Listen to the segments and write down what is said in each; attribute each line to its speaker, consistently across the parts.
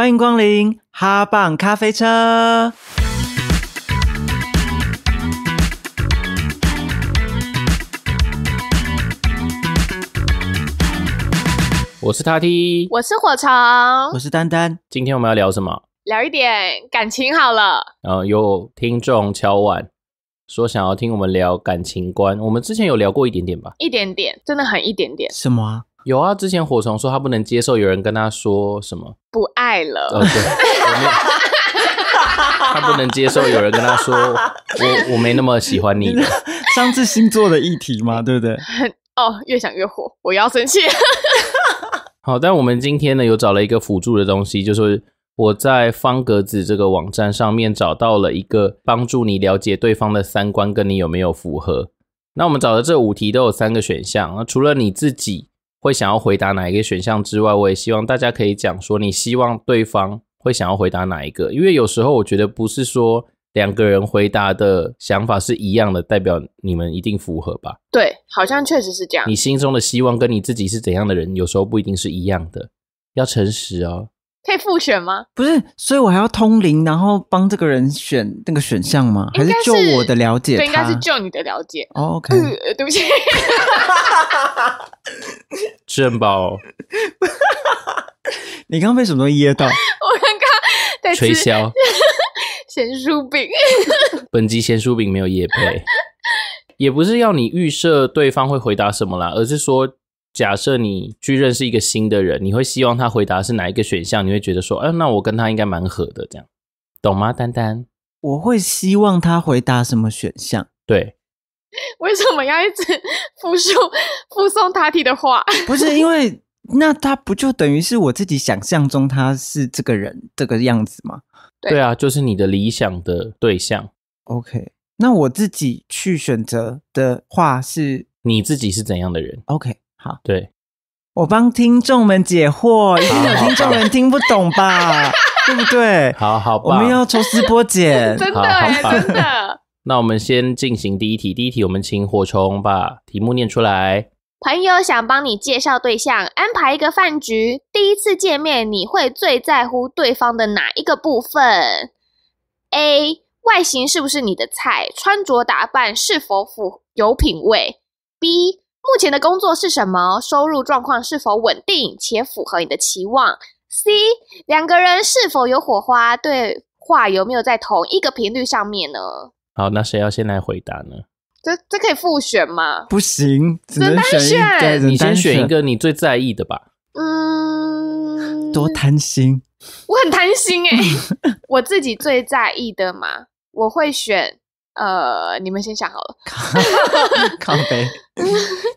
Speaker 1: 欢迎光临哈棒咖啡车。
Speaker 2: 我是 Tati，
Speaker 3: 我是火虫，
Speaker 1: 我是丹丹。
Speaker 2: 今天我们要聊什么？
Speaker 3: 聊一点感情好了。
Speaker 2: 然后有听众敲碗说想要听我们聊感情观，我们之前有聊过一点点吧？
Speaker 3: 一点点，真的很一点点。
Speaker 1: 什么啊？
Speaker 2: 有啊，之前火虫说他不能接受有人跟他说什么
Speaker 3: 不爱了。
Speaker 2: 哦，对，他不能接受有人跟他说我我没那么喜欢你。
Speaker 1: 上次星座的议题嘛，对不对？
Speaker 3: 哦，越想越火，我要生气。
Speaker 2: 好，但我们今天呢，有找了一个辅助的东西，就是我在方格子这个网站上面找到了一个帮助你了解对方的三观跟你有没有符合。那我们找的这五题都有三个选项，那除了你自己会想要回答哪一个选项之外，我也希望大家可以讲说你希望对方会想要回答哪一个，因为有时候我觉得不是说。两个人回答的想法是一样的，代表你们一定符合吧？
Speaker 3: 对，好像确实是这样。
Speaker 2: 你心中的希望跟你自己是怎样的人，有时候不一定是一样的，要诚实哦。
Speaker 3: 可以复选吗？
Speaker 1: 不是，所以我还要通灵，然后帮这个人选那个选项吗？还是就我的了解？
Speaker 3: 对，应该是就你的了解。
Speaker 1: Oh, OK，
Speaker 3: 嗯，对不起，
Speaker 2: 珍宝，
Speaker 1: 你刚刚被什么东西噎到？
Speaker 3: 我刚刚在
Speaker 2: 吹箫。
Speaker 3: 咸酥饼，
Speaker 2: 本集咸酥饼没有业配，也不是要你预设对方会回答什么啦，而是说，假设你去认识一个新的人，你会希望他回答是哪一个选项？你会觉得说，哎、呃，那我跟他应该蛮合的，这样，懂吗？丹丹，
Speaker 1: 我会希望他回答什么选项？
Speaker 2: 对，
Speaker 3: 为什么要一直复述复诵他提的话？
Speaker 1: 不是因为那他不就等于是我自己想象中他是这个人这个样子吗？
Speaker 2: 对，对啊，就是你的理想的对象。
Speaker 1: OK，那我自己去选择的话是，
Speaker 2: 你自己是怎样的人
Speaker 1: ？OK，好，
Speaker 2: 对，
Speaker 1: 我帮听众们解惑，一定有听众们听不懂吧？对不对？
Speaker 2: 好好，
Speaker 1: 我们要抽丝剥茧，
Speaker 3: 真的，真的。
Speaker 2: 那我们先进行第一题，第一题我们请火虫把题目念出来。
Speaker 3: 朋友想帮你介绍对象，安排一个饭局。第一次见面，你会最在乎对方的哪一个部分？A. 外形是不是你的菜？穿着打扮是否符有品味？B. 目前的工作是什么？收入状况是否稳定且符合你的期望？C. 两个人是否有火花？对话有没有在同一个频率上面呢？
Speaker 2: 好，那谁要先来回答呢？
Speaker 3: 这这可以复选吗？
Speaker 1: 不行，只能选一个。
Speaker 3: 选
Speaker 2: 你先选一个你最在意的吧。
Speaker 3: 嗯，
Speaker 1: 多贪心，
Speaker 3: 我很贪心哎、欸。我自己最在意的嘛，我会选呃，你们先想好了。
Speaker 1: 靠北。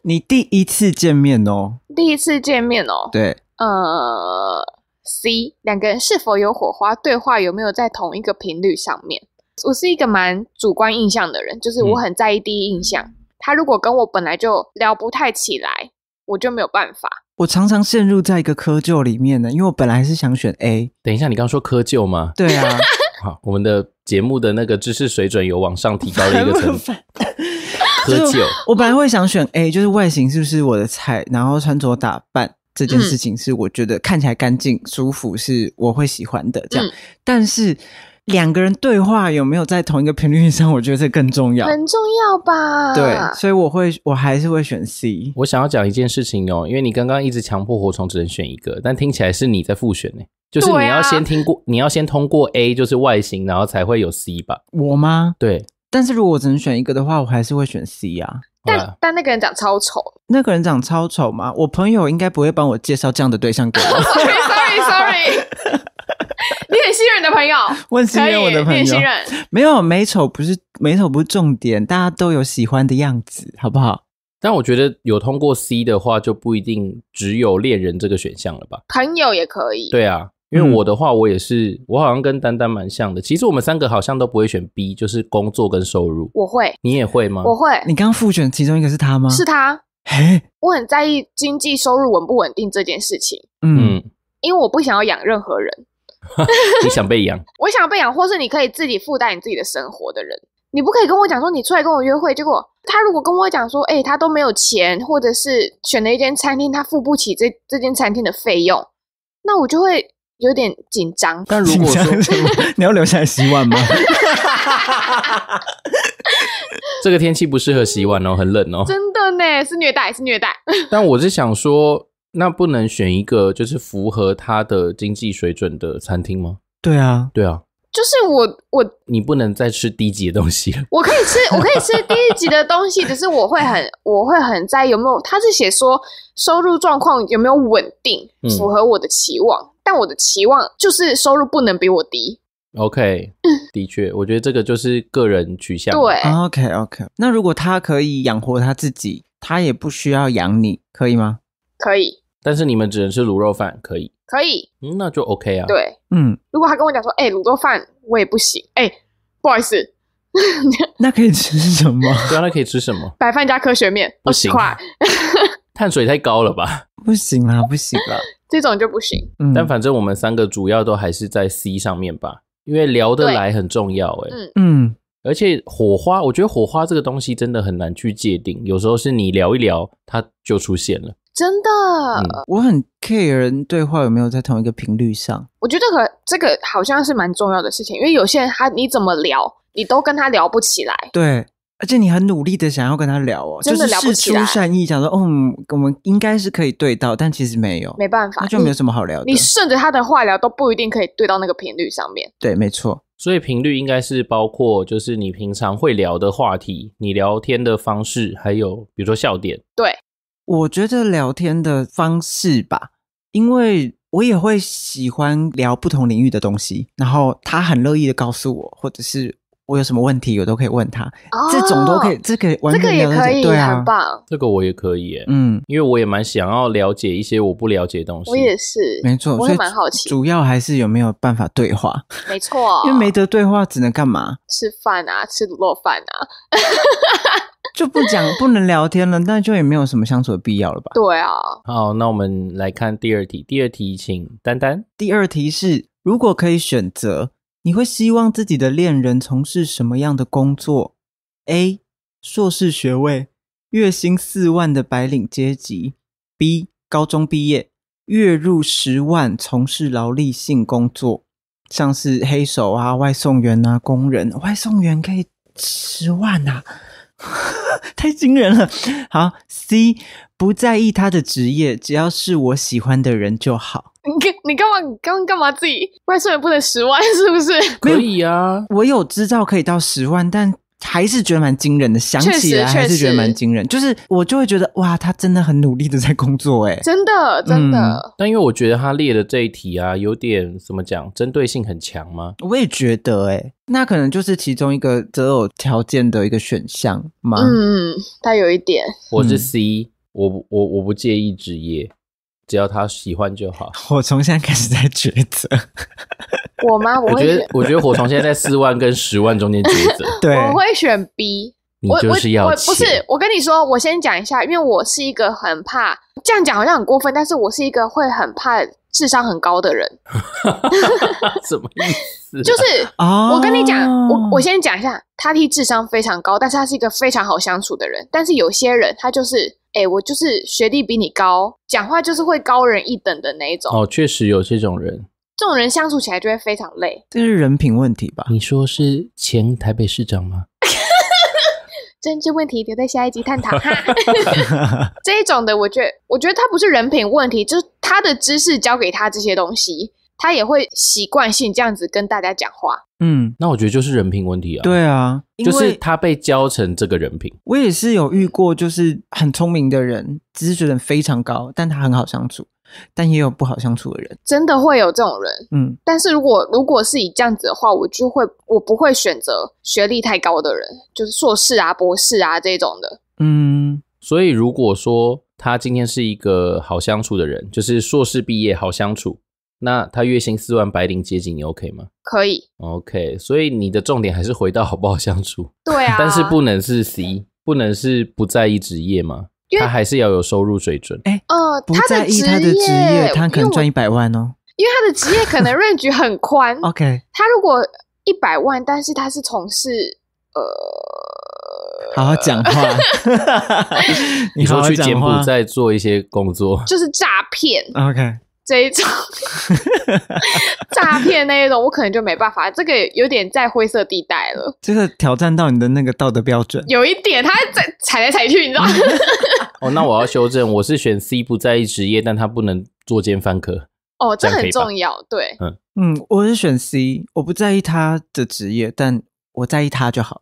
Speaker 1: 你第一次见面哦？
Speaker 3: 第一次见面哦？
Speaker 1: 对。
Speaker 3: 呃，C，两个人是否有火花？对话有没有在同一个频率上面？我是一个蛮主观印象的人，就是我很在意第一印象。嗯、他如果跟我本来就聊不太起来，我就没有办法。
Speaker 1: 我常常陷入在一个窠臼里面呢，因为我本来是想选 A。
Speaker 2: 等一下，你刚说窠臼吗？
Speaker 1: 对啊。
Speaker 2: 好，我们的节目的那个知识水准有往上提高了一个 层次。窠臼，
Speaker 1: 我本来会想选 A，就是外形是不是我的菜，然后穿着打扮这件事情是我觉得看起来干净舒服，是我会喜欢的这样。嗯、但是。两个人对话有没有在同一个频率上？我觉得这更重要，
Speaker 3: 很重要吧？
Speaker 1: 对，所以我会，我还是会选 C。
Speaker 2: 我想要讲一件事情哦，因为你刚刚一直强迫火虫只能选一个，但听起来是你在复选呢，就是你要先听过，啊、你要先通过 A，就是外形，然后才会有 C 吧？
Speaker 1: 我吗？
Speaker 2: 对。
Speaker 1: 但是如果我只能选一个的话，我还是会选 C 啊。
Speaker 3: 但但那个人长超丑，
Speaker 1: 那个人长超丑吗？我朋友应该不会帮我介绍这样的对象给我。
Speaker 3: Sorry，Sorry。你很信任的朋友，
Speaker 1: 我很信任我的朋友。
Speaker 3: 你很信任。
Speaker 1: 没有美丑不是美丑不是重点，大家都有喜欢的样子，好不好？
Speaker 2: 但我觉得有通过 C 的话，就不一定只有恋人这个选项了吧？
Speaker 3: 朋友也可以。
Speaker 2: 对啊，因为我的话，我也是，嗯、我好像跟丹丹蛮像的。其实我们三个好像都不会选 B，就是工作跟收入。
Speaker 3: 我会，
Speaker 2: 你也会吗？
Speaker 3: 我会。
Speaker 1: 你刚刚复选其中一个是他吗？
Speaker 3: 是他。
Speaker 1: 嘿，
Speaker 3: 我很在意经济收入稳不稳定这件事情。
Speaker 1: 嗯，
Speaker 3: 因为我不想要养任何人。
Speaker 2: 你想被养？
Speaker 3: 我想被养，或是你可以自己负担你自己的生活的人，你不可以跟我讲说你出来跟我约会，结果他如果跟我讲说，哎、欸，他都没有钱，或者是选了一间餐厅，他付不起这这间餐厅的费用，那我就会有点紧张。
Speaker 2: 但如果说
Speaker 1: 你要留下来洗碗吗？
Speaker 2: 这个天气不适合洗碗哦，很冷哦。
Speaker 3: 真的呢，是虐待，是虐待。
Speaker 2: 但我是想说，那不能选一个就是符合他的经济水准的餐厅吗？
Speaker 1: 对啊，
Speaker 2: 对啊。
Speaker 3: 就是我，我
Speaker 2: 你不能再吃低级的东西了。
Speaker 3: 我可以吃，我可以吃低级的东西，只是我会很，我会很在意有没有。他是写说收入状况有没有稳定，符合我的期望。嗯、但我的期望就是收入不能比我低。
Speaker 2: OK，的确，我觉得这个就是个人取向。
Speaker 3: 对
Speaker 1: ，OK OK。那如果他可以养活他自己，他也不需要养你，可以吗？
Speaker 3: 可以。
Speaker 2: 但是你们只能吃卤肉饭，可以。
Speaker 3: 可以，
Speaker 2: 嗯，那就 OK 啊。
Speaker 3: 对，
Speaker 1: 嗯，
Speaker 3: 如果他跟我讲说，哎、欸，卤肉饭我也不行，哎、欸，不好意思，
Speaker 1: 那可以吃什么？
Speaker 2: 对啊，那可以吃什么？
Speaker 3: 白饭加科学面，
Speaker 2: 不行，碳水太高了吧？
Speaker 1: 不行啦，不行啦，
Speaker 3: 这种就不行。
Speaker 1: 嗯，
Speaker 2: 但反正我们三个主要都还是在 C 上面吧，因为聊得来很重要、欸。哎，
Speaker 3: 嗯
Speaker 1: 嗯，
Speaker 2: 而且火花，我觉得火花这个东西真的很难去界定，有时候是你聊一聊，它就出现了。
Speaker 3: 真的、
Speaker 1: 嗯，我很 care 人对话有没有在同一个频率上。
Speaker 3: 我觉得和这个好像是蛮重要的事情，因为有些人他你怎么聊，你都跟他聊不起来。
Speaker 1: 对，而且你很努力的想要跟他聊哦，
Speaker 3: 真的聊不起来。
Speaker 1: 就是释出善意，想说，哦，我们应该是可以对到，但其实没有，
Speaker 3: 没办法，
Speaker 1: 那就没有什么好聊的。
Speaker 3: 你顺着他的话聊，都不一定可以对到那个频率上面。
Speaker 1: 对，没错。
Speaker 2: 所以频率应该是包括，就是你平常会聊的话题，你聊天的方式，还有比如说笑点。
Speaker 3: 对。
Speaker 1: 我觉得聊天的方式吧，因为我也会喜欢聊不同领域的东西，然后他很乐意的告诉我，或者是我有什么问题，我都可以问他，哦、这种都可以，这个完全
Speaker 3: 这个也可以，
Speaker 1: 对啊，
Speaker 3: 很棒。
Speaker 2: 这个我也可以，
Speaker 1: 嗯，
Speaker 2: 因为我也蛮想要了解一些我不了解的东西。
Speaker 3: 我也是，
Speaker 1: 没错，
Speaker 3: 我也蛮好奇，
Speaker 1: 主要还是有没有办法对话，
Speaker 3: 没 错，
Speaker 1: 因为没得对话，只能干嘛？
Speaker 3: 吃饭啊，吃卤肉饭啊。
Speaker 1: 就不讲不能聊天了，那就也没有什么相处的必要了吧？
Speaker 3: 对啊。
Speaker 2: 好，那我们来看第二题。第二题，请丹丹。
Speaker 1: 第二题是：如果可以选择，你会希望自己的恋人从事什么样的工作？A. 硕士学位，月薪四万的白领阶级；B. 高中毕业，月入十万，从事劳力性工作，像是黑手啊、外送员啊、工人。外送员可以十万啊！太惊人了！好，C 不在意他的职业，只要是我喜欢的人就好。
Speaker 3: 你 干你干嘛？你刚刚干嘛自己外送也不能十万是不是？
Speaker 2: 可以啊，
Speaker 1: 我有知道可以到十万，但。还是觉得蛮惊人的，想起来还是觉得蛮惊人。就是我就会觉得哇，他真的很努力的在工作，哎，
Speaker 3: 真的真的、嗯。
Speaker 2: 但因为我觉得他列的这一题啊，有点怎么讲，针对性很强吗？
Speaker 1: 我也觉得，哎，那可能就是其中一个择偶条件的一个选项吗？
Speaker 3: 嗯，他有一点。
Speaker 2: 我是 C，、嗯、我我我不介意职业，只要他喜欢就好。
Speaker 1: 我从现在开始在抉择。
Speaker 3: 我吗？我，
Speaker 2: 我觉得，我觉得火虫现在在四万跟十万中间抉择。
Speaker 1: 对，
Speaker 3: 我会选 B。
Speaker 2: 你就是要
Speaker 3: 我，我，我不是，我跟你说，我先讲一下，因为我是一个很怕这样讲好像很过分，但是我是一个会很怕智商很高的人。
Speaker 2: 什么意思？
Speaker 3: 就是我跟你讲，我我先讲一下，他替智商非常高，但是他是一个非常好相处的人。但是有些人他就是，哎、欸，我就是学历比你高，讲话就是会高人一等的那一种。
Speaker 2: 哦，确实有这种人。
Speaker 3: 这种人相处起来就会非常累，
Speaker 1: 这是人品问题吧？
Speaker 2: 你说是前台北市长吗？
Speaker 3: 政治问题留在下一集探讨哈。这一种的，我觉得，我觉得他不是人品问题，就是他的知识教给他这些东西，他也会习惯性这样子跟大家讲话。
Speaker 1: 嗯，
Speaker 2: 那我觉得就是人品问题啊。
Speaker 1: 对啊，
Speaker 2: 就是他被教成这个人品。
Speaker 1: 我也是有遇过，就是很聪明的人，知识水准非常高，但他很好相处。但也有不好相处的人，
Speaker 3: 真的会有这种人。
Speaker 1: 嗯，
Speaker 3: 但是如果如果是以这样子的话，我就会我不会选择学历太高的人，就是硕士啊、博士啊这种的。
Speaker 1: 嗯，
Speaker 2: 所以如果说他今天是一个好相处的人，就是硕士毕业好相处，那他月薪四万白领阶级，你 OK 吗？
Speaker 3: 可以。
Speaker 2: OK，所以你的重点还是回到好不好相处。
Speaker 3: 对啊，
Speaker 2: 但是不能是 C，不能是不在意职业吗？他还是要有收入水准。
Speaker 1: 哎，
Speaker 3: 呃，
Speaker 1: 不在意他的职业，他可能赚一百万哦。
Speaker 3: 因为他的职业可能 range 很宽。
Speaker 1: OK，
Speaker 3: 他如果一百万，但是他是从事呃，
Speaker 1: 好好讲话。
Speaker 2: 你说去柬埔寨做一些工作，
Speaker 3: 就是诈骗。
Speaker 1: OK，
Speaker 3: 这一种诈骗那一种，我可能就没办法，这个有点在灰色地带了。
Speaker 1: 这个挑战到你的那个道德标准，
Speaker 3: 有一点，他在踩来踩去，你知道吗？
Speaker 2: 哦，那我要修正，我是选 C，不在意职业，但他不能作奸犯科。
Speaker 3: 哦，这很重要，对，
Speaker 2: 嗯
Speaker 1: 嗯，我是选 C，我不在意他的职业，但我在意他就好。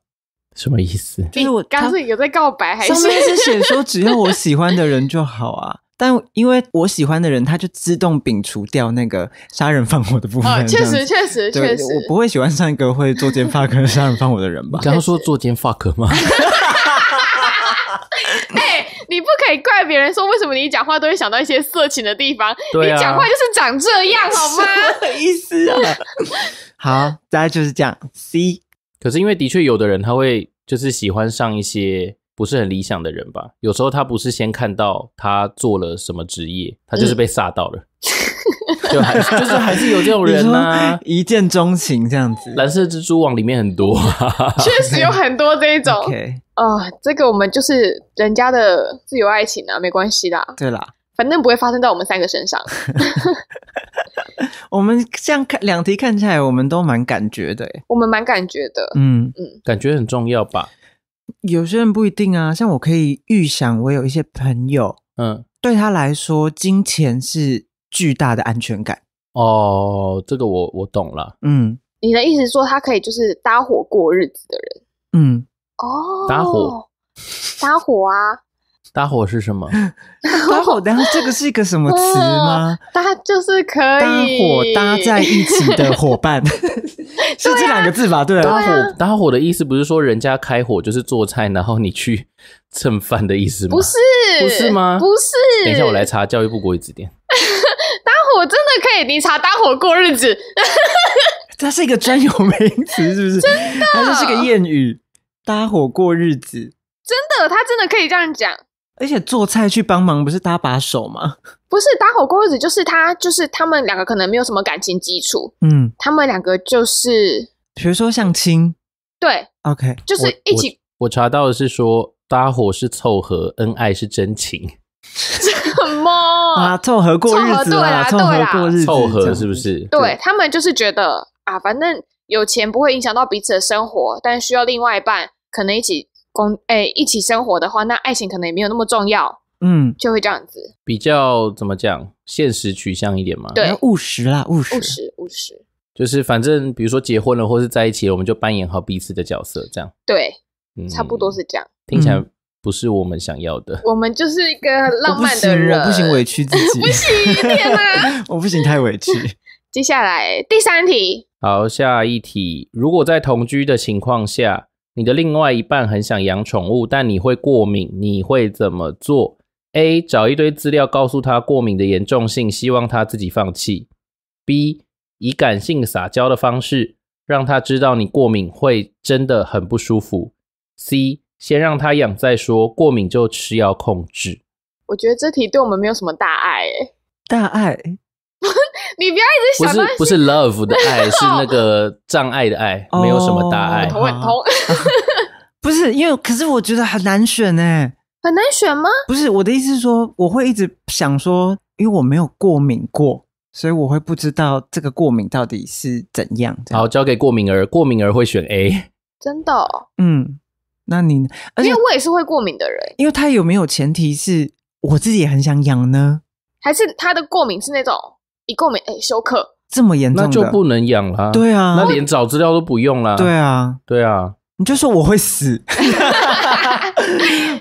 Speaker 2: 什么意思？
Speaker 1: 就是我
Speaker 3: 刚是有在告白，还是
Speaker 1: 上面是写说只要我喜欢的人就好啊？但因为我喜欢的人，他就自动摒除掉那个杀人放火的部分。
Speaker 3: 哦，确实，确实，确实，
Speaker 1: 我不会喜欢上一个会作奸犯科、杀人放火的人吧？
Speaker 2: 刚刚说作奸 fuck 吗？
Speaker 3: 哎、欸，你不可以怪别人说为什么你讲话都会想到一些色情的地方。
Speaker 2: 对啊，
Speaker 3: 你讲话就是长这样，好吗？
Speaker 1: 什么意思啊？好，大家就是这样。C。
Speaker 2: 可是因为的确有的人他会就是喜欢上一些。不是很理想的人吧？有时候他不是先看到他做了什么职业，他就是被吓到了，嗯、就还就是还是有这种人啊，
Speaker 1: 一见钟情这样子。
Speaker 2: 蓝色蜘蛛网里面很多，
Speaker 3: 确实有很多这一种。
Speaker 1: OK，
Speaker 3: 哦、呃，这个我们就是人家的自由爱情啊，没关系啦。
Speaker 1: 对啦，
Speaker 3: 反正不会发生在我们三个身上。
Speaker 1: 我们这样看两题看起来，我们都蛮感觉的，
Speaker 3: 我们蛮感觉的，
Speaker 1: 嗯
Speaker 3: 嗯，
Speaker 2: 感觉很重要吧。
Speaker 1: 有些人不一定啊，像我可以预想，我有一些朋友，
Speaker 2: 嗯，
Speaker 1: 对他来说，金钱是巨大的安全感。
Speaker 2: 哦，这个我我懂了。
Speaker 1: 嗯，
Speaker 3: 你的意思说他可以就是搭伙过日子的人？
Speaker 1: 嗯，
Speaker 3: 哦，
Speaker 2: 搭伙，
Speaker 3: 搭伙啊。
Speaker 2: 搭伙是什么？
Speaker 1: 搭伙，然后这个是一个什么词吗？
Speaker 3: 搭就是可以
Speaker 1: 搭伙搭在一起的伙伴，是这两个字吧？对，
Speaker 2: 搭伙搭伙的意思不是说人家开火就是做菜，然后你去蹭饭的意思吗？
Speaker 3: 不是，
Speaker 2: 不是吗？
Speaker 3: 不是。
Speaker 2: 等一下，我来查教育部国语词典。
Speaker 3: 搭伙真的可以，你查搭伙过日子，
Speaker 1: 它是一个专有名词，是不是？
Speaker 3: 真的，
Speaker 1: 它是个谚语。搭伙过日子，
Speaker 3: 真的，他真的可以这样讲。
Speaker 1: 而且做菜去帮忙不是搭把手吗？
Speaker 3: 不是搭伙过日子，就是他，就是他们两个可能没有什么感情基础，
Speaker 1: 嗯，
Speaker 3: 他们两个就是，
Speaker 1: 比如说相亲，
Speaker 3: 对
Speaker 1: ，OK，
Speaker 3: 就是一起
Speaker 2: 我。我查到的是说搭伙是凑合，恩爱是真情。
Speaker 3: 什么
Speaker 1: 啊？凑合过日子啊？凑合过日子，
Speaker 2: 凑合是不是？
Speaker 3: 对，对他们就是觉得啊，反正有钱不会影响到彼此的生活，但需要另外一半可能一起。公哎，一起生活的话，那爱情可能也没有那么重要，
Speaker 1: 嗯，
Speaker 3: 就会这样子，
Speaker 2: 比较怎么讲，现实取向一点嘛，
Speaker 3: 对，
Speaker 1: 务实啦，务实，
Speaker 3: 务实，务实，
Speaker 2: 就是反正比如说结婚了或是在一起了，我们就扮演好彼此的角色，这样，
Speaker 3: 对，
Speaker 2: 嗯，
Speaker 3: 差不多是这样，
Speaker 2: 听起来不是我们想要的，
Speaker 3: 我们就是一个浪漫的人，
Speaker 1: 我不行，我不行委屈自己，
Speaker 3: 不行，天哪，
Speaker 1: 我不行，太委屈。
Speaker 3: 接下来第三题，
Speaker 2: 好，下一题，如果在同居的情况下。你的另外一半很想养宠物，但你会过敏，你会怎么做？A. 找一堆资料告诉他过敏的严重性，希望他自己放弃。B. 以感性撒娇的方式让他知道你过敏会真的很不舒服。C. 先让他养再说，过敏就吃药控制。
Speaker 3: 我觉得这题对我们没有什么大碍，欸，
Speaker 1: 大爱。
Speaker 3: 你不要一直想
Speaker 2: 不是不是 love 的爱，是那个障碍的爱，没有什么大爱。
Speaker 3: 头很痛，
Speaker 1: 不是因为，可是我觉得很难选哎，
Speaker 3: 很难选吗？
Speaker 1: 不是我的意思是说，我会一直想说，因为我没有过敏过，所以我会不知道这个过敏到底是怎样。
Speaker 2: 好，交给过敏儿，过敏儿会选 A，
Speaker 3: 真的？
Speaker 1: 嗯，那你，而且
Speaker 3: 因为我也是会过敏的人，
Speaker 1: 因为他有没有前提是我自己也很想养呢？
Speaker 3: 还是他的过敏是那种？一过敏哎，休克
Speaker 1: 这么严重，
Speaker 2: 那就不能养了。对啊，那连找资料都不用了。
Speaker 1: 对啊，
Speaker 2: 对啊，
Speaker 1: 你就说我会死。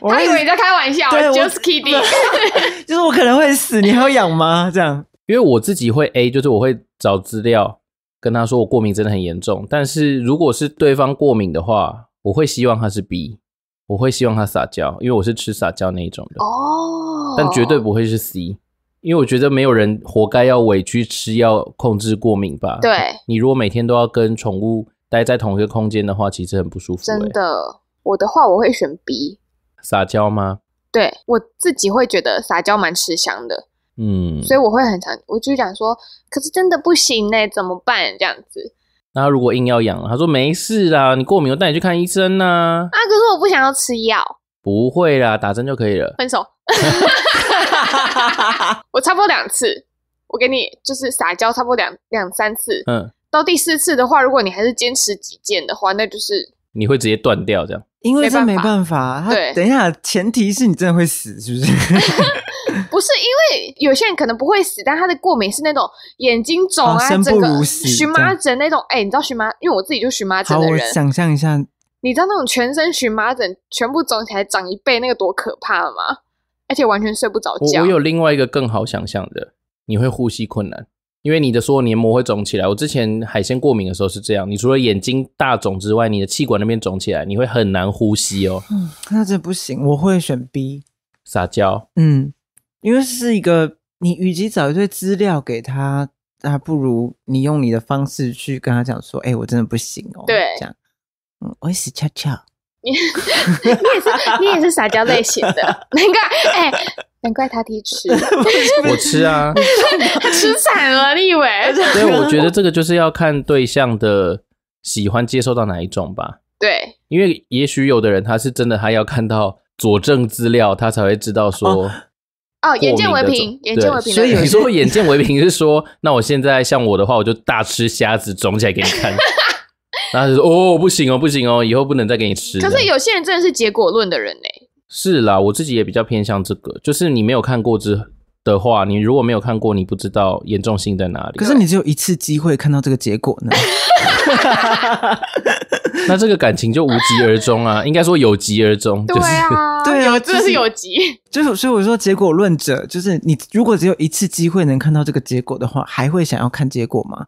Speaker 3: 我还以为你在开玩笑，just kidding。
Speaker 1: 就是我可能会死，你还要养吗？这样，
Speaker 2: 因为我自己会 A，就是我会找资料跟他说我过敏真的很严重。但是如果是对方过敏的话，我会希望他是 B，我会希望他撒娇，因为我是吃撒娇那一种的。哦，但绝对不会是 C。因为我觉得没有人活该要委屈吃药控制过敏吧？
Speaker 3: 对，
Speaker 2: 你如果每天都要跟宠物待在同一个空间的话，其实很不舒服。
Speaker 3: 真的，我的话我会选 B，
Speaker 2: 撒娇吗？
Speaker 3: 对，我自己会觉得撒娇蛮吃香的，
Speaker 2: 嗯，
Speaker 3: 所以我会很常，我就讲说，可是真的不行呢，怎么办？这样子。
Speaker 2: 那如果硬要养，他说没事啦，你过敏我带你去看医生呐。啊，
Speaker 3: 可是我不想要吃药。
Speaker 2: 不会啦，打针就可以了。
Speaker 3: 分手。我差不多两次，我给你就是撒娇差不多两两三次，
Speaker 2: 嗯，
Speaker 3: 到第四次的话，如果你还是坚持己见的话，那就是
Speaker 2: 你会直接断掉这样。
Speaker 1: 因为这没
Speaker 3: 没办
Speaker 1: 办法，
Speaker 3: 对
Speaker 1: 等一下，前提是你真的会死，是不是？
Speaker 3: 不是因为有些人可能不会死，但他的过敏是那种眼睛肿啊，
Speaker 1: 哦生不
Speaker 3: 整个
Speaker 1: 如死
Speaker 3: 荨麻疹那种。哎、你知道荨麻？因为我自己就荨麻疹，
Speaker 1: 我
Speaker 3: 的人，
Speaker 1: 想象一下，
Speaker 3: 你知道那种全身荨麻疹全部肿起来长一倍那个多可怕吗？而且完全睡不着觉。
Speaker 2: 我我有另外一个更好想象的，你会呼吸困难，因为你的所有黏膜会肿起来。我之前海鲜过敏的时候是这样，你除了眼睛大肿之外，你的气管那边肿起来，你会很难呼吸哦。
Speaker 1: 嗯，那这不行，我会选 B。
Speaker 2: 撒娇，
Speaker 1: 嗯，因为是一个，你与其找一堆资料给他，那不如你用你的方式去跟他讲说，哎、欸，我真的不行哦。
Speaker 3: 对
Speaker 1: 这样，嗯，我会死翘翘。
Speaker 3: 你你也是你也是撒娇类型的，难怪哎、欸，难怪他第一吃，
Speaker 2: 我吃啊，
Speaker 3: 他吃惨了，你以为？
Speaker 2: 所以我觉得这个就是要看对象的喜欢接受到哪一种吧。
Speaker 3: 对，
Speaker 2: 因为也许有的人他是真的，他要看到佐证资料，他才会知道说
Speaker 1: 哦，
Speaker 3: 哦，眼见为凭，眼见为凭。
Speaker 1: 所以
Speaker 2: 你说眼见为凭是说，那我现在像我的话，我就大吃虾子肿起来给你看。然后就说哦，不行哦，不行哦，以后不能再给你吃。
Speaker 3: 可是有些人真的是结果论的人呢。
Speaker 2: 是啦，我自己也比较偏向这个，就是你没有看过之的话，你如果没有看过，你不知道严重性在哪里。
Speaker 1: 可是你只有一次机会看到这个结果呢？
Speaker 2: 那这个感情就无疾而终啊，应该说有疾而终。
Speaker 3: 对啊，
Speaker 1: 对啊，
Speaker 3: 真的是有疾。
Speaker 1: 就是所以我说结果论者，就是你如果只有一次机会能看到这个结果的话，还会想要看结果吗？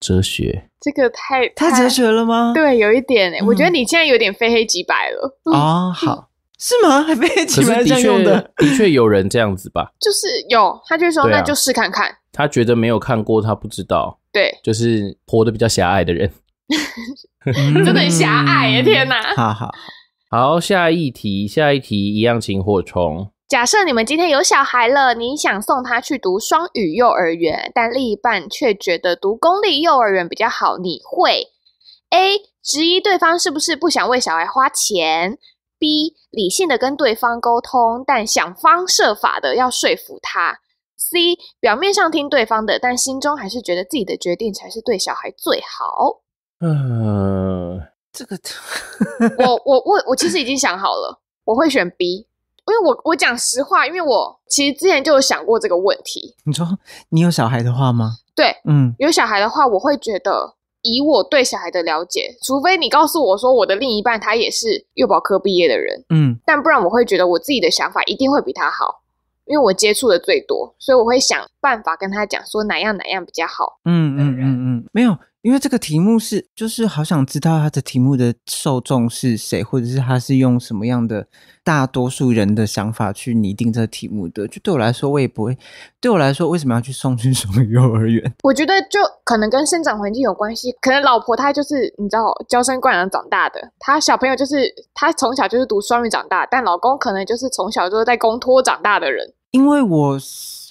Speaker 2: 哲学，
Speaker 3: 这个太
Speaker 1: 太哲学了吗？
Speaker 3: 对，有一点诶、欸
Speaker 1: 嗯、
Speaker 3: 我觉得你现在有点非黑即白了。
Speaker 1: 哦，好，是吗？还 非黑即白
Speaker 2: 的确，
Speaker 1: 这样用的？
Speaker 2: 的确有人这样子吧？
Speaker 3: 就是有，他就
Speaker 2: 说、啊
Speaker 3: 那就试看看。
Speaker 2: 他觉得没有看过，他不知道。
Speaker 3: 对，
Speaker 2: 就是活得比较狭隘的人。
Speaker 3: 真的很狭隘耶！天哪！
Speaker 1: 好好
Speaker 2: 好，下一题，下一题一样萤火虫。
Speaker 3: 假设你们今天有小孩了，你想送他去读双语幼儿园，但另一半却觉得读公立幼儿园比较好，你会 A 质疑对方是不是不想为小孩花钱？B 理性的跟对方沟通，但想方设法的要说服他？C 表面上听对方的，但心中还是觉得自己的决定才是对小孩最好？
Speaker 2: 嗯，
Speaker 1: 这个
Speaker 3: 我我我我其实已经想好了，我会选 B。因为我我讲实话，因为我其实之前就有想过这个问题。
Speaker 1: 你说你有小孩的话吗？
Speaker 3: 对，
Speaker 1: 嗯，
Speaker 3: 有小孩的话，我会觉得以我对小孩的了解，除非你告诉我说我的另一半他也是幼保科毕业的人，
Speaker 1: 嗯，
Speaker 3: 但不然我会觉得我自己的想法一定会比他好，因为我接触的最多，所以我会想办法跟他讲说哪样哪样比较好。
Speaker 1: 嗯嗯嗯嗯，没有，因为这个题目是就是好想知道他的题目的受众是谁，或者是他是用什么样的。大多数人的想法去拟定这个题目的，就对我来说，我也不会。对我来说，为什么要去送去什么幼儿园？
Speaker 3: 我觉得就可能跟生长环境有关系。可能老婆她就是你知道，娇生惯养长大的，她小朋友就是她从小就是读双语长大，但老公可能就是从小就是在公托长大的人。
Speaker 1: 因为我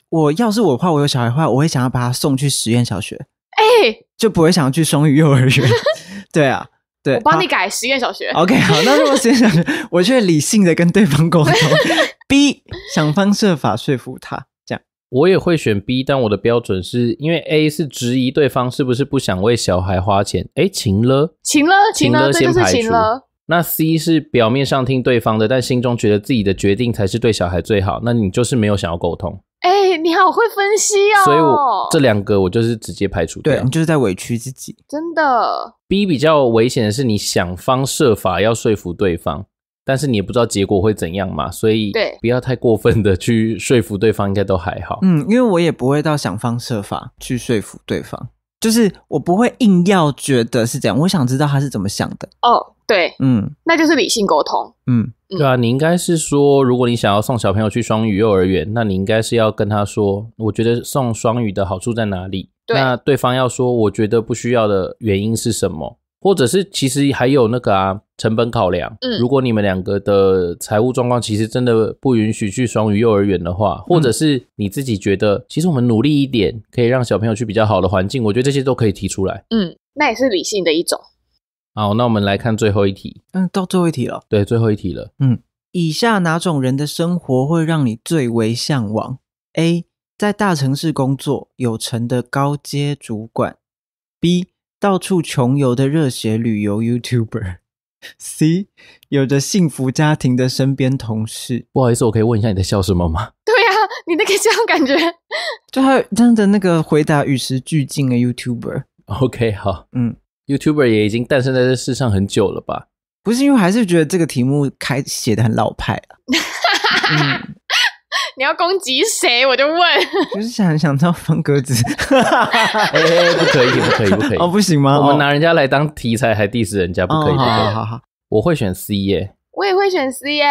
Speaker 1: 我要是我的话，我有小孩的话，我会想要把他送去实验小学，
Speaker 3: 哎、欸，
Speaker 1: 就不会想要去双语幼儿园。对啊。对，
Speaker 3: 我帮你改实验小学。
Speaker 1: OK，好，那如果实验小学，我却理性的跟对方沟通，B 想方设法说服他，这样
Speaker 2: 我也会选 B，但我的标准是因为 A 是质疑对方是不是不想为小孩花钱，哎，情了，
Speaker 3: 情了，情了，
Speaker 2: 先排除。
Speaker 3: 情了。
Speaker 2: 那 C 是表面上听对方的，但心中觉得自己的决定才是对小孩最好，那你就是没有想要沟通。
Speaker 3: 哎，你好会分析哦！
Speaker 2: 所以我这两个我就是直接排除掉。
Speaker 1: 对，你就是在委屈自己。
Speaker 3: 真的。
Speaker 2: B 比较危险的是，你想方设法要说服对方，但是你也不知道结果会怎样嘛，所以对，不要太过分的去说服对方，应该都还好。
Speaker 1: 嗯，因为我也不会到想方设法去说服对方，就是我不会硬要觉得是这样，我想知道他是怎么想的。
Speaker 3: 哦，对，
Speaker 1: 嗯，
Speaker 3: 那就是理性沟通。
Speaker 1: 嗯。
Speaker 2: 对啊，你应该是说，如果你想要送小朋友去双语幼儿园，那你应该是要跟他说，我觉得送双语的好处在哪里？
Speaker 3: 对，
Speaker 2: 那对方要说，我觉得不需要的原因是什么？或者是其实还有那个啊，成本考量。嗯，如果你们两个的财务状况其实真的不允许去双语幼儿园的话，或者是你自己觉得，其实我们努力一点，可以让小朋友去比较好的环境，我觉得这些都可以提出来。
Speaker 3: 嗯，那也是理性的一种。
Speaker 2: 好，那我们来看最后一题。
Speaker 1: 嗯，到最后一题了。
Speaker 2: 对，最后一题了。
Speaker 1: 嗯。以下哪种人的生活会让你最为向往？A. 在大城市工作有成的高阶主管；B 到处穷游的热血旅游 YouTuber；C 有着幸福家庭的身边同事。
Speaker 2: 不好意思，我可以问一下你在笑什么吗？
Speaker 3: 对呀、啊，你那个这样感觉，
Speaker 1: 就他这样的那个回答与时俱进的 YouTuber。
Speaker 2: OK，好，
Speaker 1: 嗯
Speaker 2: ，YouTuber 也已经诞生在这世上很久了吧？
Speaker 1: 不是因为我还是觉得这个题目开写的很老派啊。嗯，
Speaker 3: 你要攻击谁？我就问，
Speaker 1: 就是想想到方格子，
Speaker 2: 哎、欸，不可以，不可以，不可以，
Speaker 1: 哦，不行吗？
Speaker 2: 我们拿人家来当题材还 diss 人家，不可以，不可以。
Speaker 1: 好好好，
Speaker 2: 我会选 C 耶，
Speaker 3: 我也会选 C 耶。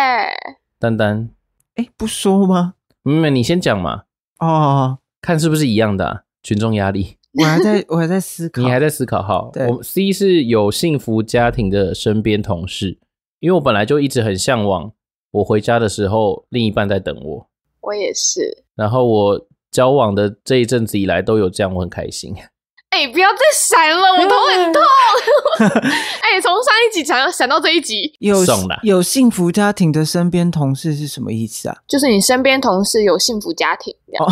Speaker 2: 丹丹，
Speaker 1: 哎，不说吗？
Speaker 2: 妹妹，你先讲嘛。
Speaker 1: 哦，
Speaker 2: 看是不是一样的、啊、群众压力。
Speaker 1: 我还在，我还在思考。
Speaker 2: 你还在思考？哈，
Speaker 1: 对
Speaker 2: 我 C 是有幸福家庭的身边同事，因为我本来就一直很向往，我回家的时候另一半在等我。
Speaker 3: 我也是。
Speaker 2: 然后我交往的这一阵子以来都有这样，我很开心。
Speaker 3: 哎、欸，不要再闪了，我头很痛。哎、欸，从上一集闪闪到这一集，
Speaker 1: 有有幸福家庭的身边同事是什么意思啊？
Speaker 3: 就是你身边同事有幸福家庭这样。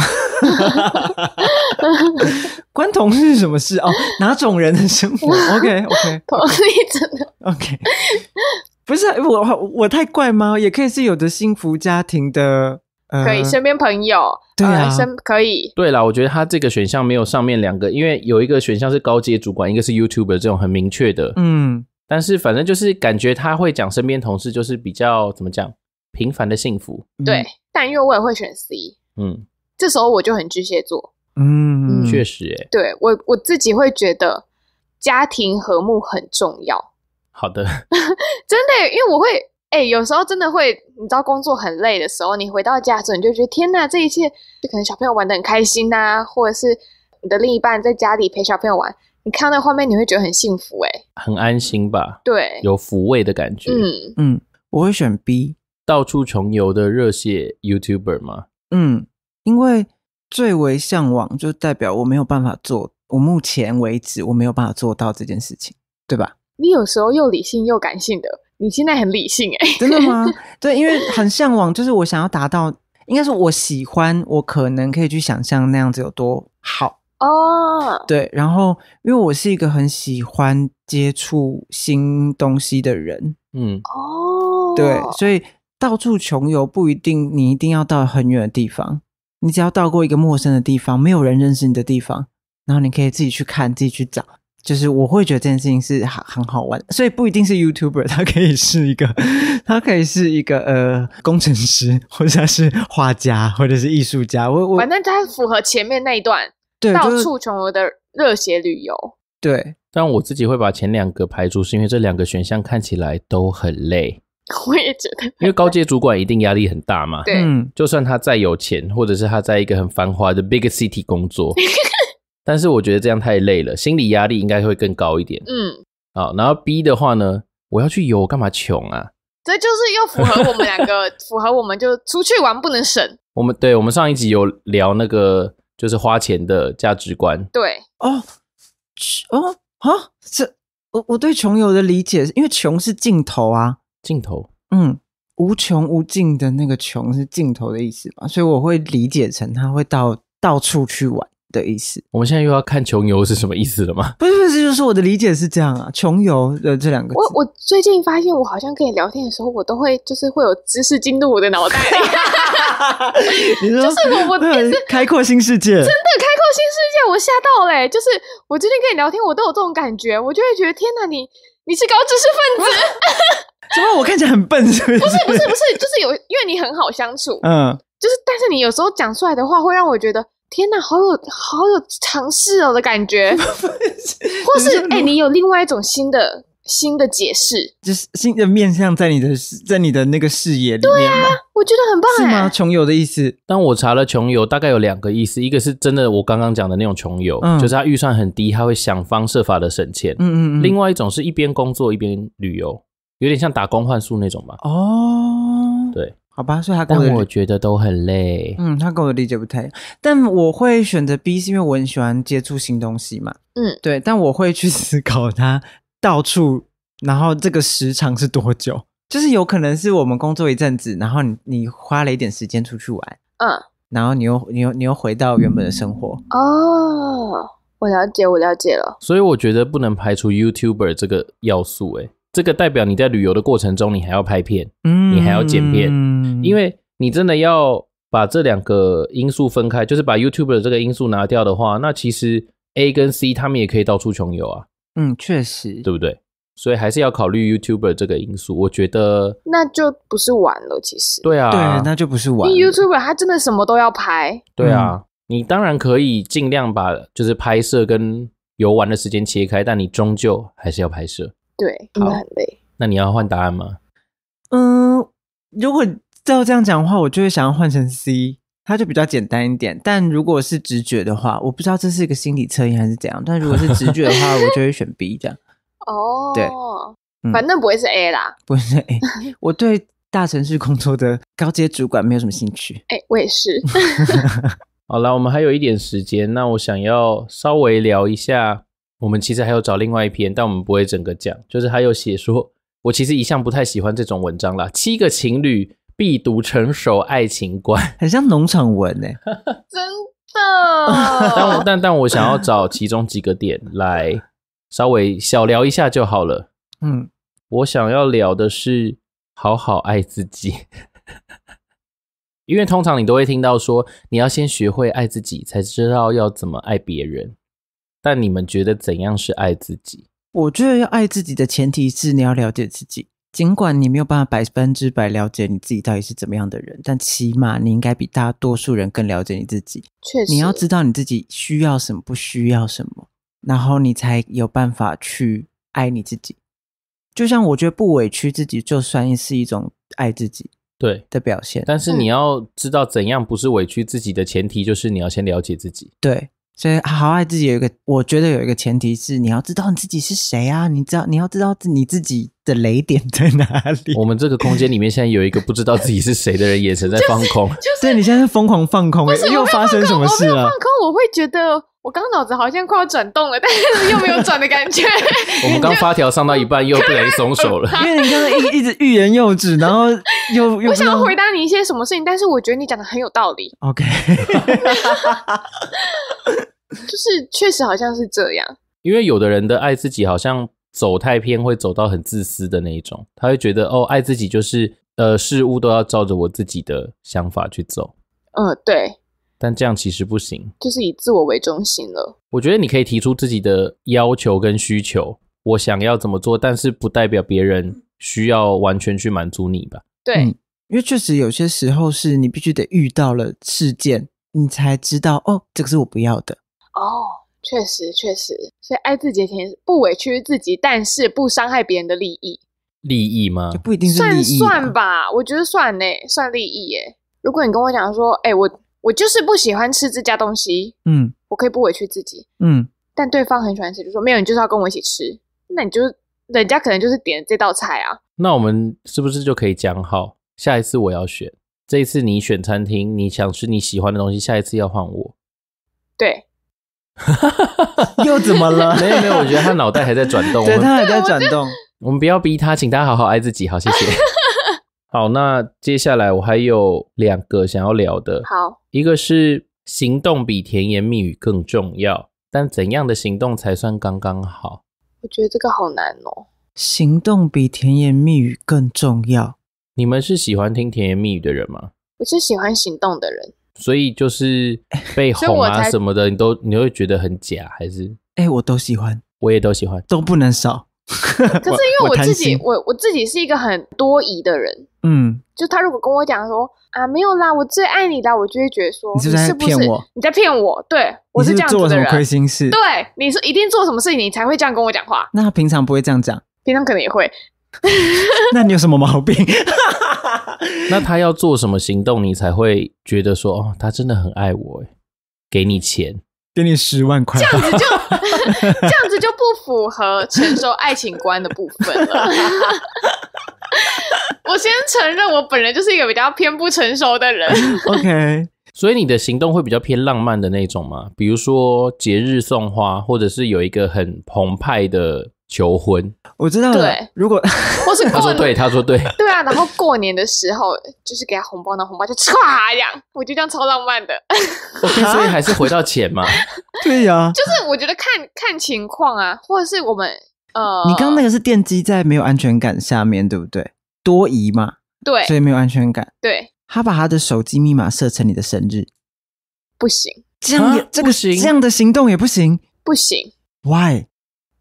Speaker 1: 关同事什么事哦？哪种人的生活？OK OK，
Speaker 3: 同意真的
Speaker 1: OK。不是我我太怪吗？也可以是有的幸福家庭的。
Speaker 3: 可以，身边朋友，
Speaker 1: 对啊，
Speaker 3: 身可以。
Speaker 2: 对啦，我觉得他这个选项没有上面两个，因为有一个选项是高阶主管，一个是 YouTuber 这种很明确的。
Speaker 1: 嗯，
Speaker 2: 但是反正就是感觉他会讲身边同事，就是比较怎么讲平凡的幸福。
Speaker 3: 对，但因为我也会选 C，
Speaker 2: 嗯，
Speaker 3: 这时候我就很巨蟹座。
Speaker 1: 嗯，
Speaker 2: 确实，哎，
Speaker 3: 对我我自己会觉得家庭和睦很重要。
Speaker 2: 好的，
Speaker 3: 真的，因为我会。哎、欸，有时候真的会，你知道工作很累的时候，你回到家之后，你就觉得天哪，这一切就可能小朋友玩的很开心呐、啊，或者是你的另一半在家里陪小朋友玩，你看到那画面，你会觉得很幸福、欸，哎，
Speaker 2: 很安心吧？
Speaker 3: 对，
Speaker 2: 有抚慰的感觉。
Speaker 3: 嗯
Speaker 1: 嗯，我会选 B，
Speaker 2: 到处穷游的热血 YouTuber 吗？
Speaker 1: 嗯，因为最为向往，就代表我没有办法做，我目前为止我没有办法做到这件事情，对吧？
Speaker 3: 你有时候又理性又感性的。你现在很理性哎、欸，
Speaker 1: 真的吗？对，因为很向往，就是我想要达到，应该说我喜欢，我可能可以去想象那样子有多好
Speaker 3: 哦。Oh.
Speaker 1: 对，然后因为我是一个很喜欢接触新东西的人，
Speaker 2: 嗯，
Speaker 3: 哦，
Speaker 1: 对，所以到处穷游不一定你一定要到很远的地方，你只要到过一个陌生的地方，没有人认识你的地方，然后你可以自己去看，自己去找。就是我会觉得这件事情是很很好玩，所以不一定是 YouTuber，他可以是一个，他可以是一个呃工程师，或者是画家，或者是艺术家。我我
Speaker 3: 反正他符合前面那一段，
Speaker 1: 对，
Speaker 3: 到处穷游的热血旅游。
Speaker 1: 对，
Speaker 2: 但我自己会把前两个排除，是因为这两个选项看起来都很累。
Speaker 3: 我也觉得，
Speaker 2: 因为高阶主管一定压力很大嘛。
Speaker 3: 对，
Speaker 1: 嗯，
Speaker 2: 就算他再有钱，或者是他在一个很繁华的 big city 工作。但是我觉得这样太累了，心理压力应该会更高一点。
Speaker 3: 嗯，
Speaker 2: 好，然后 B 的话呢，我要去游，干嘛穷啊？
Speaker 3: 这就是又符合我们两个，符合我们就出去玩不能省。
Speaker 2: 我们对，我们上一集有聊那个就是花钱的价值观。
Speaker 3: 对，
Speaker 1: 哦，哦，啊，这我我对穷游的理解，因为穷是尽头啊，
Speaker 2: 尽头，
Speaker 1: 嗯，无穷无尽的那个穷是尽头的意思嘛，所以我会理解成他会到到处去玩。的意思，
Speaker 2: 我们现在又要看穷游是什么意思了吗？
Speaker 1: 不是不是，就是我的理解是这样啊，穷游的这两个字。
Speaker 3: 我我最近发现，我好像跟你聊天的时候，我都会就是会有知识进入我的脑袋里。
Speaker 1: 你说
Speaker 3: 就是我我
Speaker 1: 是开阔新世界，真
Speaker 3: 的开阔新世界，我吓到嘞、欸！就是我最近跟你聊天，我都有这种感觉，我就会觉得天哪，你你是高知识分子？
Speaker 1: 怎么我看起来很笨？是不是？
Speaker 3: 不是不是不是，就是有因为你很好相处，
Speaker 1: 嗯，
Speaker 3: 就是但是你有时候讲出来的话，会让我觉得。天哪，好有好有尝试哦的感觉，或是哎、欸，你有另外一种新的新的解释，
Speaker 1: 就是新的面向在你的在你的那个视野里面吗？
Speaker 3: 对啊，我觉得很棒，
Speaker 1: 是吗？穷游的意思？
Speaker 2: 当我查了穷游，大概有两个意思，一个是真的我刚刚讲的那种穷游，嗯、就是他预算很低，他会想方设法的省钱。嗯嗯嗯。另外一种是一边工作一边旅游，有点像打工换宿那种吧？
Speaker 1: 哦，
Speaker 2: 对。
Speaker 1: 好吧，所以他
Speaker 2: 跟我觉得都很累。
Speaker 1: 嗯，他跟我的理解不太一样，但我会选择 B，是因为我很喜欢接触新东西嘛。
Speaker 3: 嗯，
Speaker 1: 对，但我会去思考它到处，然后这个时长是多久？就是有可能是我们工作一阵子，然后你你花了一点时间出去玩。
Speaker 3: 嗯，
Speaker 1: 然后你又你又你又回到原本的生活。
Speaker 3: 哦，我了解，我了解了。
Speaker 2: 所以我觉得不能排除 YouTuber 这个要素，诶，这个代表你在旅游的过程中，你还要拍片，嗯，你还要剪片，嗯，因为你真的要把这两个因素分开，就是把 YouTuber 这个因素拿掉的话，那其实 A 跟 C 他们也可以到处穷游啊。
Speaker 1: 嗯，确实，
Speaker 2: 对不对？所以还是要考虑 YouTuber 这个因素。我觉得
Speaker 3: 那就不是玩了，其实。
Speaker 2: 对啊，
Speaker 1: 对，那就不是玩。
Speaker 3: 因为 YouTuber 他真的什么都要拍。
Speaker 2: 对啊，你当然可以尽量把就是拍摄跟游玩的时间切开，但你终究还是要拍摄。
Speaker 3: 对，真的很累。
Speaker 2: 那你要换答案吗？
Speaker 1: 嗯，如果照这样讲的话，我就会想要换成 C。它就比较简单一点，但如果是直觉的话，我不知道这是一个心理测验还是怎样。但如果是直觉的话，我就会选 B 这样。
Speaker 3: 哦，
Speaker 1: 对，
Speaker 3: 反正不会是 A 啦，
Speaker 1: 不会是 A。我对大城市工作的高阶主管没有什么兴趣。
Speaker 3: 哎，我也是。
Speaker 2: 好了，我们还有一点时间，那我想要稍微聊一下。我们其实还有找另外一篇，但我们不会整个讲，就是还有写说，我其实一向不太喜欢这种文章啦。七个情侣。必读成熟爱情观，
Speaker 1: 很像农场文诶
Speaker 3: 真的。
Speaker 2: 但我但但我想要找其中几个点来稍微小聊一下就好了。嗯，我想要聊的是好好爱自己，因为通常你都会听到说，你要先学会爱自己，才知道要怎么爱别人。但你们觉得怎样是爱自己？
Speaker 1: 我觉得要爱自己的前提是你要了解自己。尽管你没有办法百分之百了解你自己到底是怎么样的人，但起码你应该比大多数人更了解你自己。
Speaker 3: 确实，
Speaker 1: 你要知道你自己需要什么，不需要什么，然后你才有办法去爱你自己。就像我觉得不委屈自己，就算是一种爱自己对的表现。
Speaker 2: 但是你要知道怎样不是委屈自己的前提，就是你要先了解自己。
Speaker 1: 对。所以，好好爱自己有一个，我觉得有一个前提是，你要知道你自己是谁啊！你知道，你要知道你自己的雷点在哪里。
Speaker 2: 我们这个空间里面现在有一个不知道自己是谁的人，眼神在放空。
Speaker 3: 就是，就是，
Speaker 1: 对，你现在是疯狂放空，又发生什么事了？
Speaker 3: 放空，我会觉得我刚脑子好像快要转动了，但是又没有转的感觉。
Speaker 2: 我们刚发条上到一半，又不能松手了。
Speaker 1: 因为你刚刚一一直欲言又止，然后又又
Speaker 3: 我想要回答你一些什么事情，但是我觉得你讲的很有道理。
Speaker 1: OK。
Speaker 3: 就是确实好像是这样，
Speaker 2: 因为有的人的爱自己好像走太偏，会走到很自私的那一种，他会觉得哦，爱自己就是呃，事物都要照着我自己的想法去走。
Speaker 3: 嗯、呃，对。
Speaker 2: 但这样其实不行，
Speaker 3: 就是以自我为中心了。
Speaker 2: 我觉得你可以提出自己的要求跟需求，我想要怎么做，但是不代表别人需要完全去满足你吧？
Speaker 3: 对，
Speaker 1: 嗯、因为确实有些时候是你必须得遇到了事件，你才知道哦，这个是我不要的。
Speaker 3: 哦，确实确实，所以爱自己的前不委屈自己，但是不伤害别人的利益。
Speaker 2: 利益吗？
Speaker 1: 就不一定是利益。
Speaker 3: 算算吧，我觉得算呢，算利益耶。如果你跟我讲说，哎，我我就是不喜欢吃这家东西，嗯，我可以不委屈自己，嗯，但对方很喜欢吃，就说没有，你就是要跟我一起吃，那你就人家可能就是点这道菜啊。
Speaker 2: 那我们是不是就可以讲好，下一次我要选，这一次你选餐厅，你想吃你喜欢的东西，下一次要换我。
Speaker 3: 对。
Speaker 1: 又怎么了？
Speaker 2: 没有没有，我觉得他脑袋还在转动。
Speaker 1: 对，他还在转动。
Speaker 2: 我们不要逼他，请他好好爱自己。好，谢谢。好，那接下来我还有两个想要聊的。
Speaker 3: 好，
Speaker 2: 一个是行动比甜言蜜语更重要，但怎样的行动才算刚刚好？
Speaker 3: 我觉得这个好难哦。
Speaker 1: 行动比甜言蜜语更重要。
Speaker 2: 你们是喜欢听甜言蜜语的人吗？
Speaker 3: 我是喜欢行动的人。
Speaker 2: 所以就是被 哄啊什么的，你都你会觉得很假，还是？
Speaker 1: 哎、欸，我都喜欢，
Speaker 2: 我也都喜欢，
Speaker 1: 都不能少。
Speaker 3: 可是因为 我自己，我我，我自己是一个很多疑的人，嗯，就他如果跟我讲说啊没有啦，我最爱你的，我就会觉得说
Speaker 1: 你是不是在骗我？
Speaker 3: 你在骗我？对，我是这样子的人。
Speaker 1: 做什么亏心事？
Speaker 3: 对，你是一定做什么事情，你才会这样跟我讲话。
Speaker 1: 那他平常不会这样讲？
Speaker 3: 平常可能也会。
Speaker 1: 那你有什么毛病？
Speaker 2: 那他要做什么行动，你才会觉得说哦，他真的很爱我？哎，给你钱，
Speaker 1: 给你十万块，
Speaker 3: 这样子就 这样子就不符合成熟爱情观的部分了。我先承认，我本人就是一个比较偏不成熟的人。
Speaker 1: OK，
Speaker 2: 所以你的行动会比较偏浪漫的那种吗？比如说节日送花，或者是有一个很澎湃的求婚。
Speaker 1: 我知道了。
Speaker 3: 对
Speaker 1: 如果
Speaker 3: 或是
Speaker 2: 他说对，他说对，
Speaker 3: 对啊，然后过年的时候就是给他红包，那红包就唰这样，我觉得这样超浪漫的。
Speaker 2: 所以还是回到钱嘛。
Speaker 1: 对呀、啊，
Speaker 3: 就是我觉得看看情况啊，或者是我们呃，
Speaker 1: 你刚刚那个是电机在没有安全感下面对不对？多疑嘛，
Speaker 3: 对
Speaker 1: 所以没有安全感。
Speaker 3: 对
Speaker 1: 他把他的手机密码设成你的生日，
Speaker 3: 不行
Speaker 1: 这样也、
Speaker 2: 啊
Speaker 1: 这个
Speaker 2: 不行
Speaker 1: 这样的行动也不行。
Speaker 3: 不行
Speaker 1: ，Why？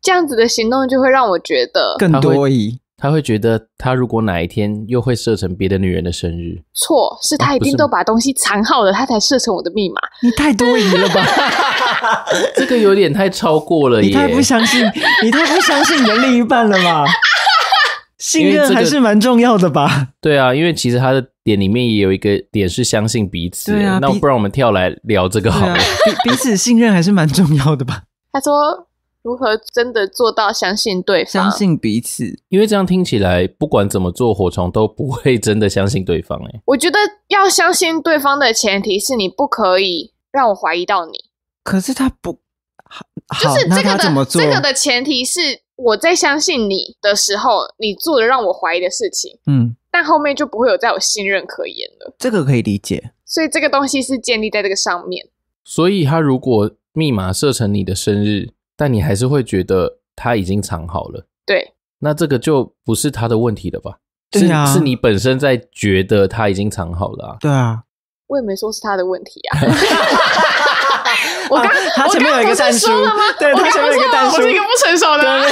Speaker 3: 这样子的行动就会让我觉得
Speaker 1: 更多疑。
Speaker 2: 他会觉得，他如果哪一天又会设成别的女人的生日，
Speaker 3: 错，是他一定都把东西藏好了，他才设成我的密码。
Speaker 1: 你太多疑了吧？
Speaker 2: 这个有点太超过了 耶！
Speaker 1: 你太不相信，你太不相信你的另一半了吧？信任还是蛮重要的吧？
Speaker 2: 对啊，因为其实他的点里面也有一个点是相信彼此。
Speaker 1: 对啊，
Speaker 2: 那不然我们跳来聊这个好了。
Speaker 1: 啊、彼彼此信任还是蛮重要的吧？
Speaker 3: 他说。如何真的做到相信对方？
Speaker 1: 相信彼此，
Speaker 2: 因为这样听起来，不管怎么做，火虫都不会真的相信对方。哎，
Speaker 3: 我觉得要相信对方的前提是你不可以让我怀疑到你。
Speaker 1: 可是他不，
Speaker 3: 就是这个的
Speaker 1: 怎么做？
Speaker 3: 这个的前提是我在相信你的时候，你做了让我怀疑的事情。
Speaker 1: 嗯，
Speaker 3: 但后面就不会有再有信任可言了。
Speaker 1: 这个可以理解。
Speaker 3: 所以这个东西是建立在这个上面。
Speaker 2: 所以他如果密码设成你的生日。但你还是会觉得他已经藏好了，
Speaker 3: 对，
Speaker 2: 那这个就不是他的问题了吧？
Speaker 1: 对啊，
Speaker 2: 是是你本身在觉得他已经藏好了啊？
Speaker 1: 对啊，
Speaker 3: 我也没说是他的问题啊。我刚、啊、
Speaker 1: 他前面有一个蛋叔
Speaker 3: 了吗？
Speaker 1: 对，他前面有一个蛋叔，
Speaker 3: 我是一个不成熟的、啊。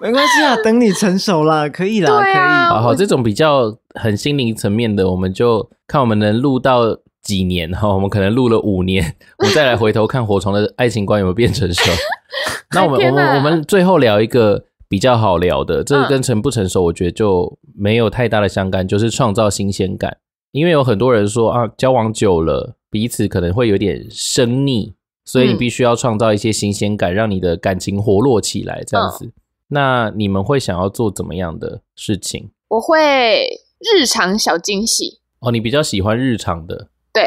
Speaker 1: 没关系啊，等你成熟了，可以啦，
Speaker 3: 啊、
Speaker 1: 可以。
Speaker 2: 好好，这种比较很心灵层面的，我们就看我们能录到。几年哈，我们可能录了五年，我们再来回头看火虫的爱情观有没有变成熟。那我们我们我们最后聊一个比较好聊的，这个跟成不成熟，我觉得就没有太大的相干，就是创造新鲜感。因为有很多人说啊，交往久了彼此可能会有点生腻，所以你必须要创造一些新鲜感，让你的感情活络起来，这样子。那你们会想要做怎么样的事情？
Speaker 3: 我会日常小惊喜
Speaker 2: 哦，你比较喜欢日常的。
Speaker 3: 对，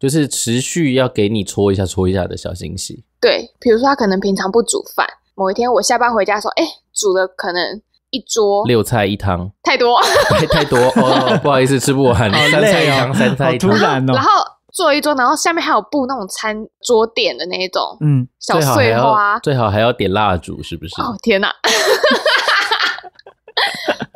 Speaker 2: 就是持续要给你戳一下、戳一下的小惊喜。
Speaker 3: 对，比如说他可能平常不煮饭，某一天我下班回家说：“哎，煮了可能一桌
Speaker 2: 六菜一汤，
Speaker 3: 太多，
Speaker 2: 太太多哦，不好意思，吃不完。三菜一汤，三菜一汤，
Speaker 1: 突然哦。
Speaker 3: 然后做一桌，然后下面还有布那种餐桌垫的那一种，嗯，小碎花，
Speaker 2: 最好还要点蜡烛，是不是？
Speaker 3: 哦天哪！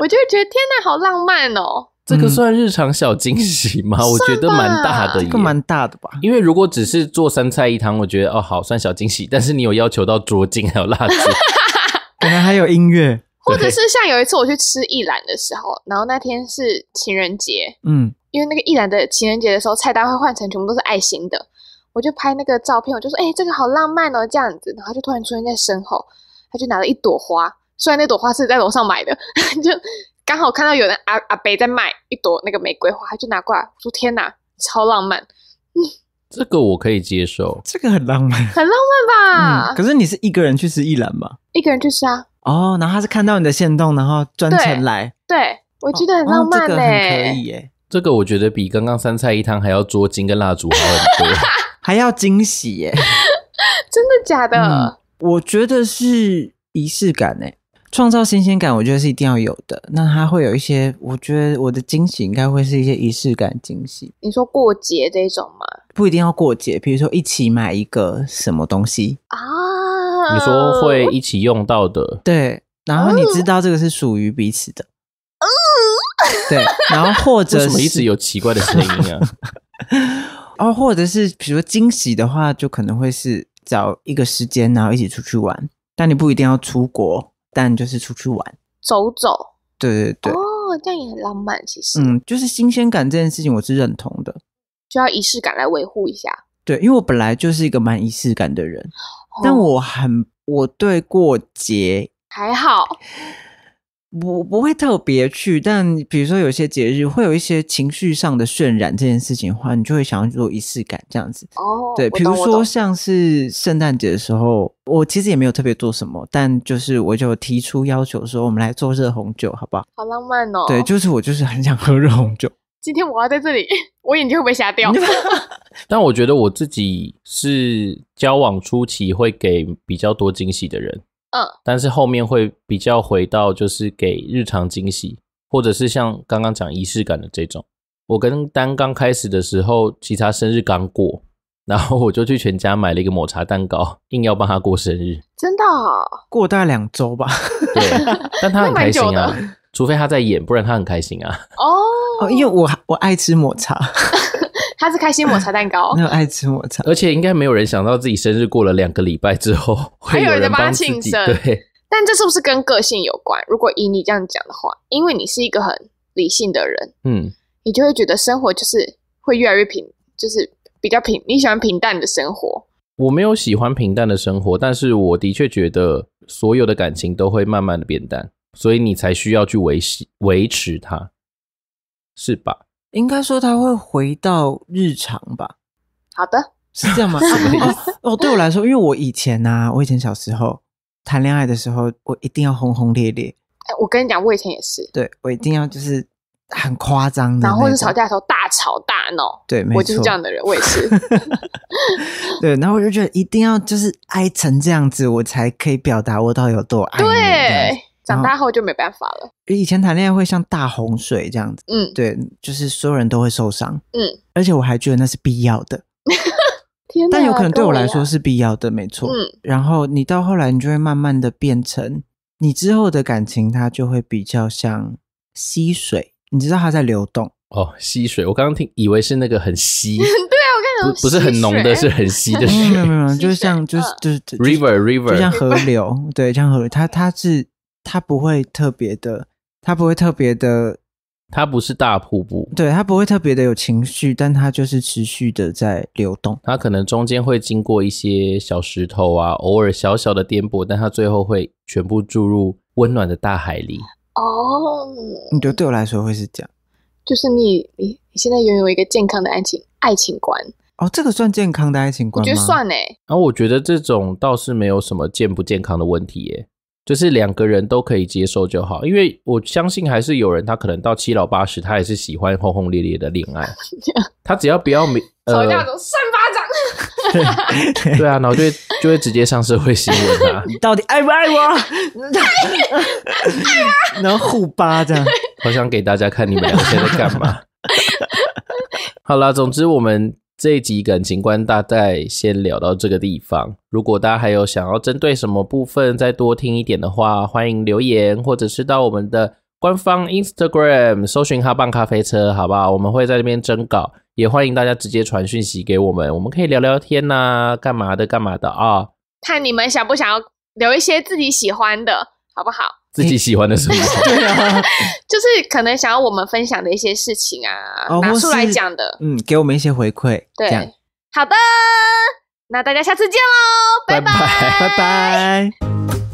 Speaker 3: 我就会觉得天哪，好浪漫哦。
Speaker 2: 这个算日常小惊喜吗？嗯、我觉得蛮大的，
Speaker 1: 这个蛮大的吧。
Speaker 2: 因为如果只是做三菜一汤，我觉得哦好算小惊喜。但是你有要求到桌巾还有蜡烛，
Speaker 1: 可能还有音乐，
Speaker 3: 或者是像有一次我去吃一兰的时候，然后那天是情人节，嗯，因为那个一兰的情人节的时候菜单会换成全部都是爱心的，我就拍那个照片，我就说哎、欸、这个好浪漫哦这样子，然后就突然出现在身后，他就拿了一朵花，虽然那朵花是在楼上买的，就。刚好看到有人阿阿北在卖一朵那个玫瑰花，他就拿过来，我说天哪，超浪漫！嗯，
Speaker 2: 这个我可以接受，
Speaker 1: 这个很浪漫，
Speaker 3: 很浪漫吧？
Speaker 1: 嗯，可是你是一个人去吃一兰吗？
Speaker 3: 一个人去吃啊。
Speaker 1: 哦，然后他是看到你的限动，然后专程来。
Speaker 3: 对，对我觉得很浪漫嘞，哦哦，这个很可以耶。
Speaker 2: 这个我觉得比刚刚三菜一汤还要捉金跟蜡烛好很多，
Speaker 1: 还要惊喜耶！
Speaker 3: 真的假的？
Speaker 1: 嗯，我觉得是仪式感诶。创造新鲜感，我觉得是一定要有的。那它会有一些，我觉得我的惊喜应该会是一些仪式感惊喜。
Speaker 3: 你说过节这种吗？
Speaker 1: 不一定要过节，比如说一起买一个什么东西
Speaker 3: 啊？
Speaker 2: 你说会一起用到的，
Speaker 1: 对。然后你知道这个是属于彼此的，嗯，对。然后或者
Speaker 2: 什么一直有奇怪的声音啊？
Speaker 1: 哦，或者是比如说惊喜的话，就可能会是找一个时间，然后一起出去玩。但你不一定要出国。但就是出去玩，
Speaker 3: 走走，
Speaker 1: 对对对，
Speaker 3: 哦，这样也很浪漫。其实，
Speaker 1: 嗯，就是新鲜感这件事情，我是认同的，
Speaker 3: 就要仪式感来维护一下。
Speaker 1: 对，因为我本来就是一个蛮仪式感的人，哦、但我很，我对过节
Speaker 3: 还好。
Speaker 1: 我不会特别去，但比如说有些节日会有一些情绪上的渲染这件事情的话，你就会想要做仪式感这样子。哦，对，比如说像是圣诞节的时候，我其实也没有特别做什么，但就是我就提出要求说，我们来做热红酒，好不好？
Speaker 3: 好浪漫哦。
Speaker 1: 对，就是我就是很想喝热红酒。
Speaker 3: 今天我要在这里，我眼睛会不会瞎掉？
Speaker 2: 但我觉得我自己是交往初期会给比较多惊喜的人，
Speaker 3: 嗯，
Speaker 2: 但是后面会比较回到就是给日常惊喜，或者是像刚刚讲仪式感的这种。我跟丹刚开始的时候，其实他生日刚过，然后我就去全家买了一个抹茶蛋糕，硬要帮他过生日。
Speaker 3: 真的哦？
Speaker 1: 过大概两周吧。
Speaker 2: 对，但他很开心啊，除非他在演，不然他很开心啊。
Speaker 3: 哦，
Speaker 1: 哦，因为我我爱吃抹茶，
Speaker 3: 他是开心抹 茶蛋糕，
Speaker 1: 那爱吃抹茶，
Speaker 2: 而且应该没有人想到自己生日过了两个礼拜之后，
Speaker 3: 还有人帮他庆生。
Speaker 2: 对，
Speaker 3: 但这是不是跟个性有关？如果以你这样讲的话，因为你是一个很理性的人，
Speaker 2: 嗯。
Speaker 3: 你就会觉得生活就是会越来越平，就是比较平。你喜欢平淡的生活？
Speaker 2: 我没有喜欢平淡的生活，但是我的确觉得所有的感情都会慢慢的变淡，所以你才需要去维系维持它，是吧？
Speaker 1: 应该说他会回到日常吧。
Speaker 3: 好的，
Speaker 1: 是这样吗？哦，对我来说，因为我以前啊，我以前小时候谈恋爱的时候，我一定要轰轰烈烈。
Speaker 3: 哎，我跟你讲，我以前也是，
Speaker 1: 对我一定要就是。很夸张的，
Speaker 3: 然后或者吵架的时候大吵大闹，
Speaker 1: 对，没错，
Speaker 3: 我就是这样的人，我也是。
Speaker 1: 对，然后我就觉得一定要就是爱成这样子，我才可以表达我到底有多爱。
Speaker 3: 对，长大后就没办法了。
Speaker 1: 以前谈恋爱会像大洪水这样子，
Speaker 3: 嗯，
Speaker 1: 对，就是所有人都会受伤，
Speaker 3: 嗯，
Speaker 1: 而且我还觉得那是必要的。
Speaker 3: 天哪，
Speaker 1: 但有可能对我来说是必要的，没错。
Speaker 3: 嗯，
Speaker 1: 然后你到后来，你就会慢慢的变成你之后的感情，它就会比较像溪水。你知道它在流动
Speaker 2: 哦，溪水。我刚刚听以为是那个很稀，
Speaker 3: 对啊，我看到
Speaker 2: 不不是很浓的，是很稀的水。
Speaker 1: 没有没有没有，就是像就是就是
Speaker 2: river river，
Speaker 1: 就像河 流，对，像河流。它它是它不会特别的，它不会特别的，
Speaker 2: 它不是大瀑布，
Speaker 1: 对，它不会特别的有情绪，但它就是持续的在流动。
Speaker 2: 它可能中间会经过一些小石头啊，偶尔小小的颠簸，但它最后会全部注入温暖的大海里。
Speaker 3: 哦，
Speaker 1: 你觉得对我来说会是这样？
Speaker 3: 就是你你你现在拥有一个健康的爱情爱情观
Speaker 1: 哦，这个算健康的爱情观吗？
Speaker 3: 我觉得算诶。
Speaker 2: 然后我觉得这种倒是没有什么健不健康的问题耶，就是两个人都可以接受就好。因为我相信还是有人他可能到七老八十，他也是喜欢轰轰烈烈的恋爱。他只要不要没
Speaker 3: 吵架都扇巴掌。
Speaker 2: 对，对啊，然后就会就会直接上社会新闻啊！
Speaker 1: 你到底爱不爱我？然后互扒这样，
Speaker 2: 好想给大家看你们两个现在在干嘛。好啦，总之我们这一集感情观大概先聊到这个地方。如果大家还有想要针对什么部分再多听一点的话，欢迎留言，或者是到我们的官方 Instagram 搜寻哈棒咖啡车，好不好？我们会在这边征稿。也欢迎大家直接传讯息给我们，我们可以聊聊天呐、干嘛的干嘛的啊、
Speaker 3: 看你们想不想要留一些自己喜欢的，好不好？
Speaker 2: 自己喜欢的事情？
Speaker 1: 对啊，
Speaker 3: 就是可能想要我们分享的一些事情啊，
Speaker 1: 哦、
Speaker 3: 拿出来讲的。
Speaker 1: 嗯，给我们一些回馈。
Speaker 3: 对，
Speaker 1: 这样
Speaker 3: 好的，那大家下次见喽，拜拜，
Speaker 1: 拜拜。拜拜。